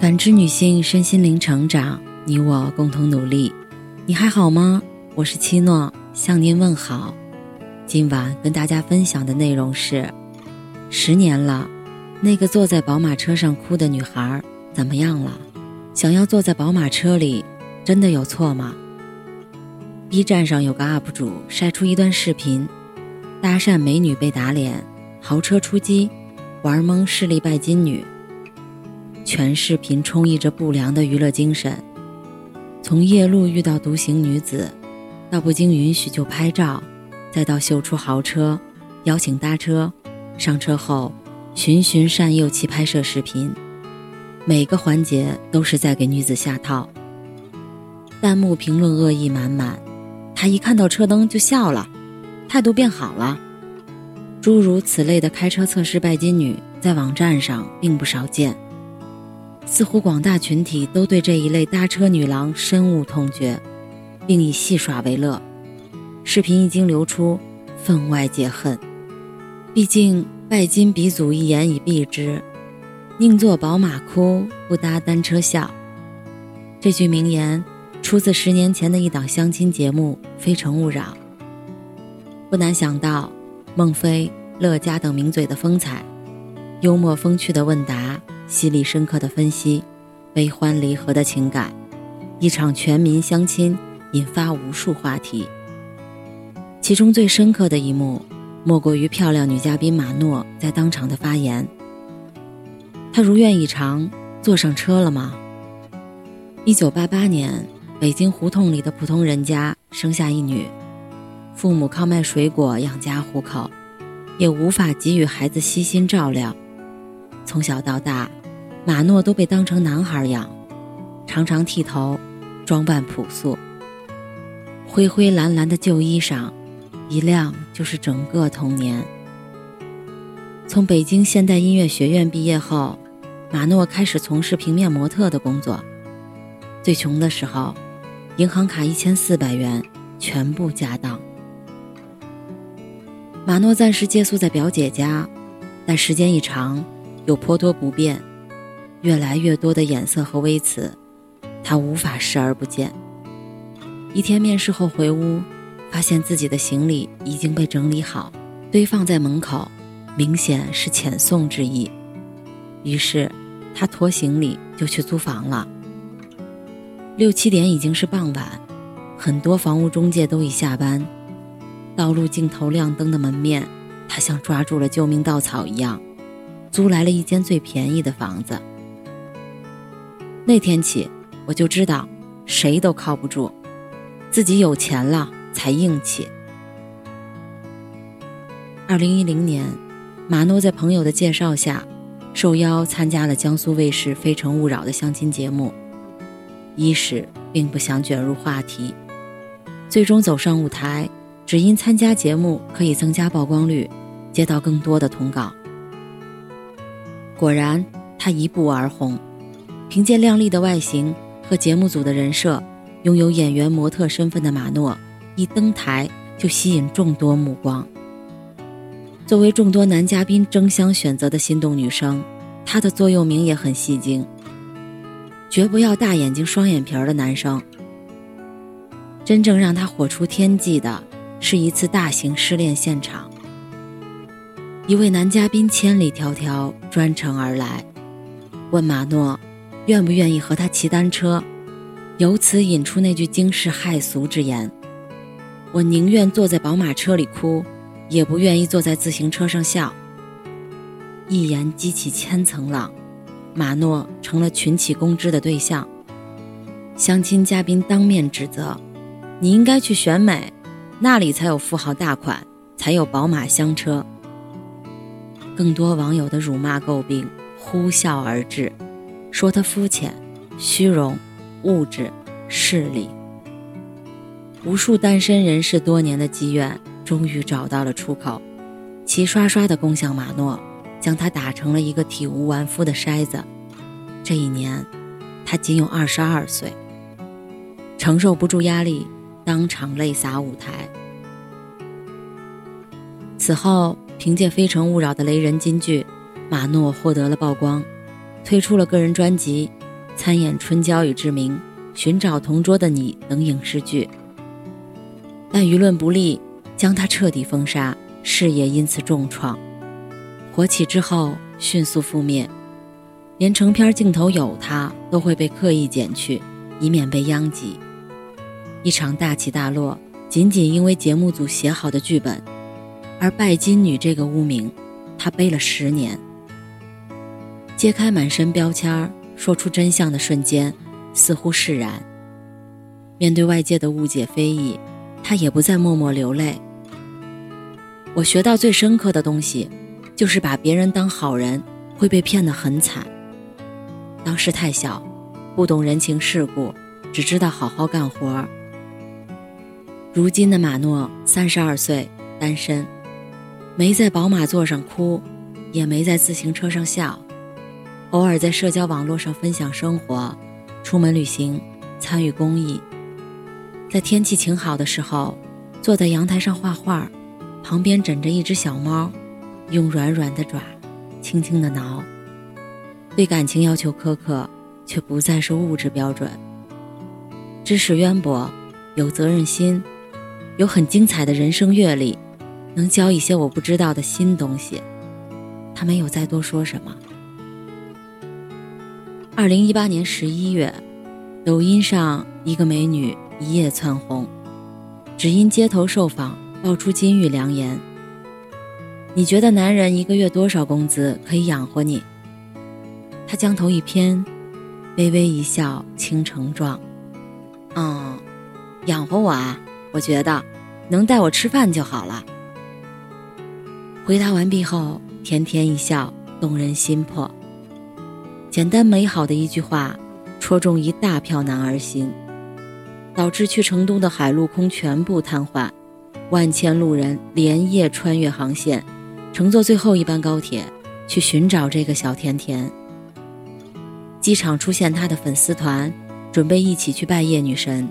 感知女性身心灵成长，你我共同努力。你还好吗？我是七诺，向您问好。今晚跟大家分享的内容是：十年了，那个坐在宝马车上哭的女孩怎么样了？想要坐在宝马车里，真的有错吗？B 站上有个 UP 主晒出一段视频，搭讪美女被打脸，豪车出击，玩懵势力拜金女。全视频充溢着不良的娱乐精神，从夜路遇到独行女子，到不经允许就拍照，再到秀出豪车，邀请搭车，上车后循循善诱其拍摄视频，每个环节都是在给女子下套。弹幕评论恶意满满，他一看到车灯就笑了，态度变好了。诸如此类的开车测试拜金女，在网站上并不少见。似乎广大群体都对这一类搭车女郎深恶痛绝，并以戏耍为乐。视频一经流出，分外解恨。毕竟拜金鼻祖一言以蔽之：“宁坐宝马哭，不搭单车笑。”这句名言出自十年前的一档相亲节目《非诚勿扰》。不难想到，孟非、乐嘉等名嘴的风采，幽默风趣的问答。犀利深刻的分析，悲欢离合的情感，一场全民相亲引发无数话题。其中最深刻的一幕，莫过于漂亮女嘉宾马诺在当场的发言。她如愿以偿坐上车了吗？一九八八年，北京胡同里的普通人家生下一女，父母靠卖水果养家糊口，也无法给予孩子悉心照料，从小到大。马诺都被当成男孩养，常常剃头，装扮朴素。灰灰蓝蓝的旧衣裳，一晾就是整个童年。从北京现代音乐学院毕业后，马诺开始从事平面模特的工作。最穷的时候，银行卡一千四百元，全部家当。马诺暂时借宿在表姐家，但时间一长，又颇多不便。越来越多的眼色和微词，他无法视而不见。一天面试后回屋，发现自己的行李已经被整理好，堆放在门口，明显是遣送之意。于是，他拖行李就去租房了。六七点已经是傍晚，很多房屋中介都已下班。道路尽头亮灯的门面，他像抓住了救命稻草一样，租来了一间最便宜的房子。那天起，我就知道，谁都靠不住，自己有钱了才硬气。二零一零年，马诺在朋友的介绍下，受邀参加了江苏卫视《非诚勿扰》的相亲节目。一是并不想卷入话题，最终走上舞台，只因参加节目可以增加曝光率，接到更多的通告。果然，他一步而红。凭借靓丽的外形和节目组的人设，拥有演员模特身份的马诺，一登台就吸引众多目光。作为众多男嘉宾争相选择的心动女生，她的座右铭也很戏精：绝不要大眼睛双眼皮儿的男生。真正让她火出天际的，是一次大型失恋现场。一位男嘉宾千里迢迢专程而来，问马诺。愿不愿意和他骑单车？由此引出那句惊世骇俗之言：“我宁愿坐在宝马车里哭，也不愿意坐在自行车上笑。”一言激起千层浪，马诺成了群起攻之的对象。相亲嘉宾当面指责：“你应该去选美，那里才有富豪大款，才有宝马香车。”更多网友的辱骂诟病呼啸而至。说他肤浅、虚荣、物质、势利。无数单身人士多年的积怨，终于找到了出口，齐刷刷的攻向马诺，将他打成了一个体无完肤的筛子。这一年，他仅有二十二岁，承受不住压力，当场泪洒舞台。此后，凭借《非诚勿扰》的雷人金句，马诺获得了曝光。推出了个人专辑《参演《春娇与志明》《寻找同桌的你》等影视剧，但舆论不利，将他彻底封杀，事业因此重创。火起之后迅速覆灭，连成片镜头有他都会被刻意剪去，以免被殃及。一场大起大落，仅仅因为节目组写好的剧本，而拜金女这个污名，他背了十年。揭开满身标签儿，说出真相的瞬间，似乎释然。面对外界的误解非议，他也不再默默流泪。我学到最深刻的东西，就是把别人当好人，会被骗得很惨。当时太小，不懂人情世故，只知道好好干活。如今的马诺三十二岁，单身，没在宝马座上哭，也没在自行车上笑。偶尔在社交网络上分享生活，出门旅行，参与公益。在天气晴好的时候，坐在阳台上画画，旁边枕着一只小猫，用软软的爪轻轻的挠。对感情要求苛刻，却不再是物质标准。知识渊博，有责任心，有很精彩的人生阅历，能教一些我不知道的新东西。他没有再多说什么。二零一八年十一月，抖音上一个美女一夜窜红，只因街头受访爆出金玉良言：“你觉得男人一个月多少工资可以养活你？”她将头一偏，微微一笑，倾城状：“嗯，养活我啊？我觉得能带我吃饭就好了。”回答完毕后，甜甜一笑，动人心魄。简单美好的一句话，戳中一大票男儿心，导致去成都的海陆空全部瘫痪，万千路人连夜穿越航线，乘坐最后一班高铁去寻找这个小甜甜。机场出现他的粉丝团，准备一起去拜谒女神，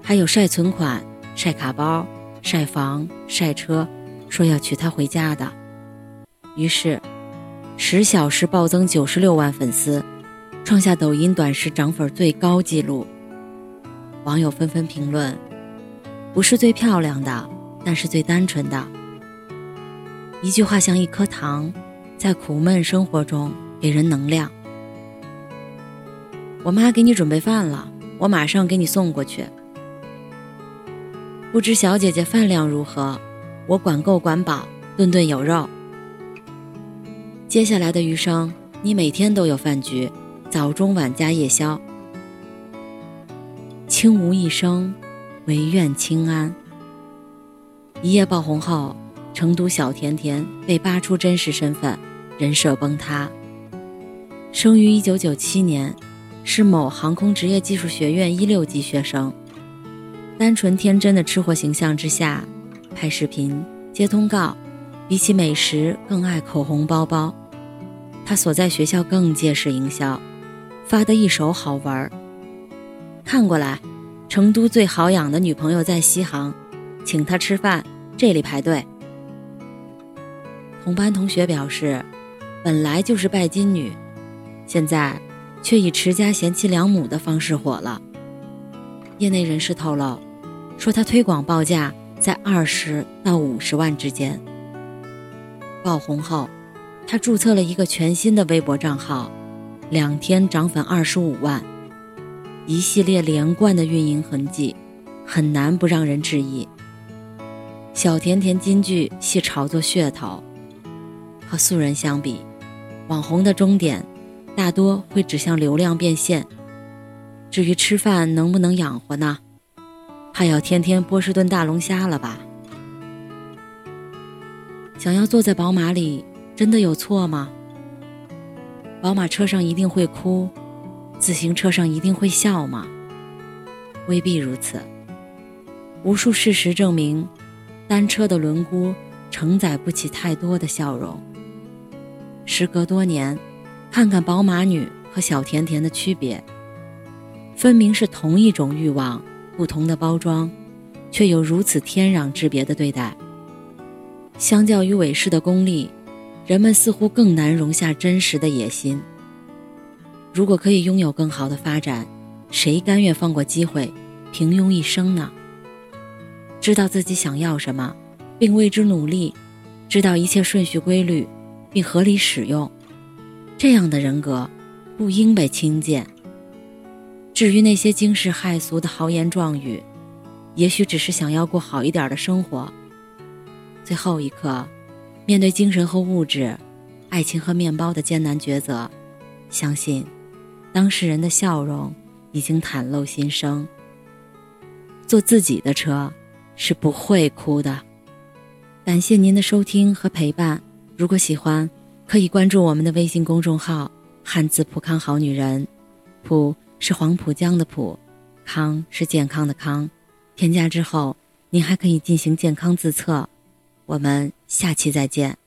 还有晒存款、晒卡包、晒房、晒车，说要娶她回家的。于是。十小时暴增九十六万粉丝，创下抖音短时涨粉最高纪录。网友纷纷评论：“不是最漂亮的，但是最单纯的。”一句话像一颗糖，在苦闷生活中给人能量。我妈给你准备饭了，我马上给你送过去。不知小姐姐饭量如何？我管够管饱，顿顿有肉。接下来的余生，你每天都有饭局，早中晚加夜宵。轻无一生，唯愿清安。一夜爆红后，成都小甜甜被扒出真实身份，人设崩塌。生于一九九七年，是某航空职业技术学院一六级学生。单纯天真的吃货形象之下，拍视频、接通告。比起美食，更爱口红包包。他所在学校更借势营销，发的一手好玩儿。看过来，成都最好养的女朋友在西航，请他吃饭，这里排队。同班同学表示，本来就是拜金女，现在却以持家贤妻良母的方式火了。业内人士透露，说他推广报价在二十到五十万之间。爆红后，他注册了一个全新的微博账号，两天涨粉二十五万，一系列连贯的运营痕迹，很难不让人质疑。小甜甜金句系炒作噱头，和素人相比，网红的终点大多会指向流量变现。至于吃饭能不能养活呢？怕要天天波士顿大龙虾了吧？想要坐在宝马里，真的有错吗？宝马车上一定会哭，自行车上一定会笑吗？未必如此。无数事实证明，单车的轮毂承载不起太多的笑容。时隔多年，看看宝马女和小甜甜的区别，分明是同一种欲望，不同的包装，却有如此天壤之别的对待。相较于伟氏的功利，人们似乎更难容下真实的野心。如果可以拥有更好的发展，谁甘愿放过机会，平庸一生呢？知道自己想要什么，并为之努力，知道一切顺序规律，并合理使用，这样的人格，不应被轻贱。至于那些惊世骇俗的豪言壮语，也许只是想要过好一点的生活。最后一刻，面对精神和物质、爱情和面包的艰难抉择，相信当事人的笑容已经袒露心声。坐自己的车是不会哭的。感谢您的收听和陪伴。如果喜欢，可以关注我们的微信公众号“汉字浦康好女人”，浦。是黄浦江的浦，康是健康的康。添加之后，您还可以进行健康自测。我们下期再见。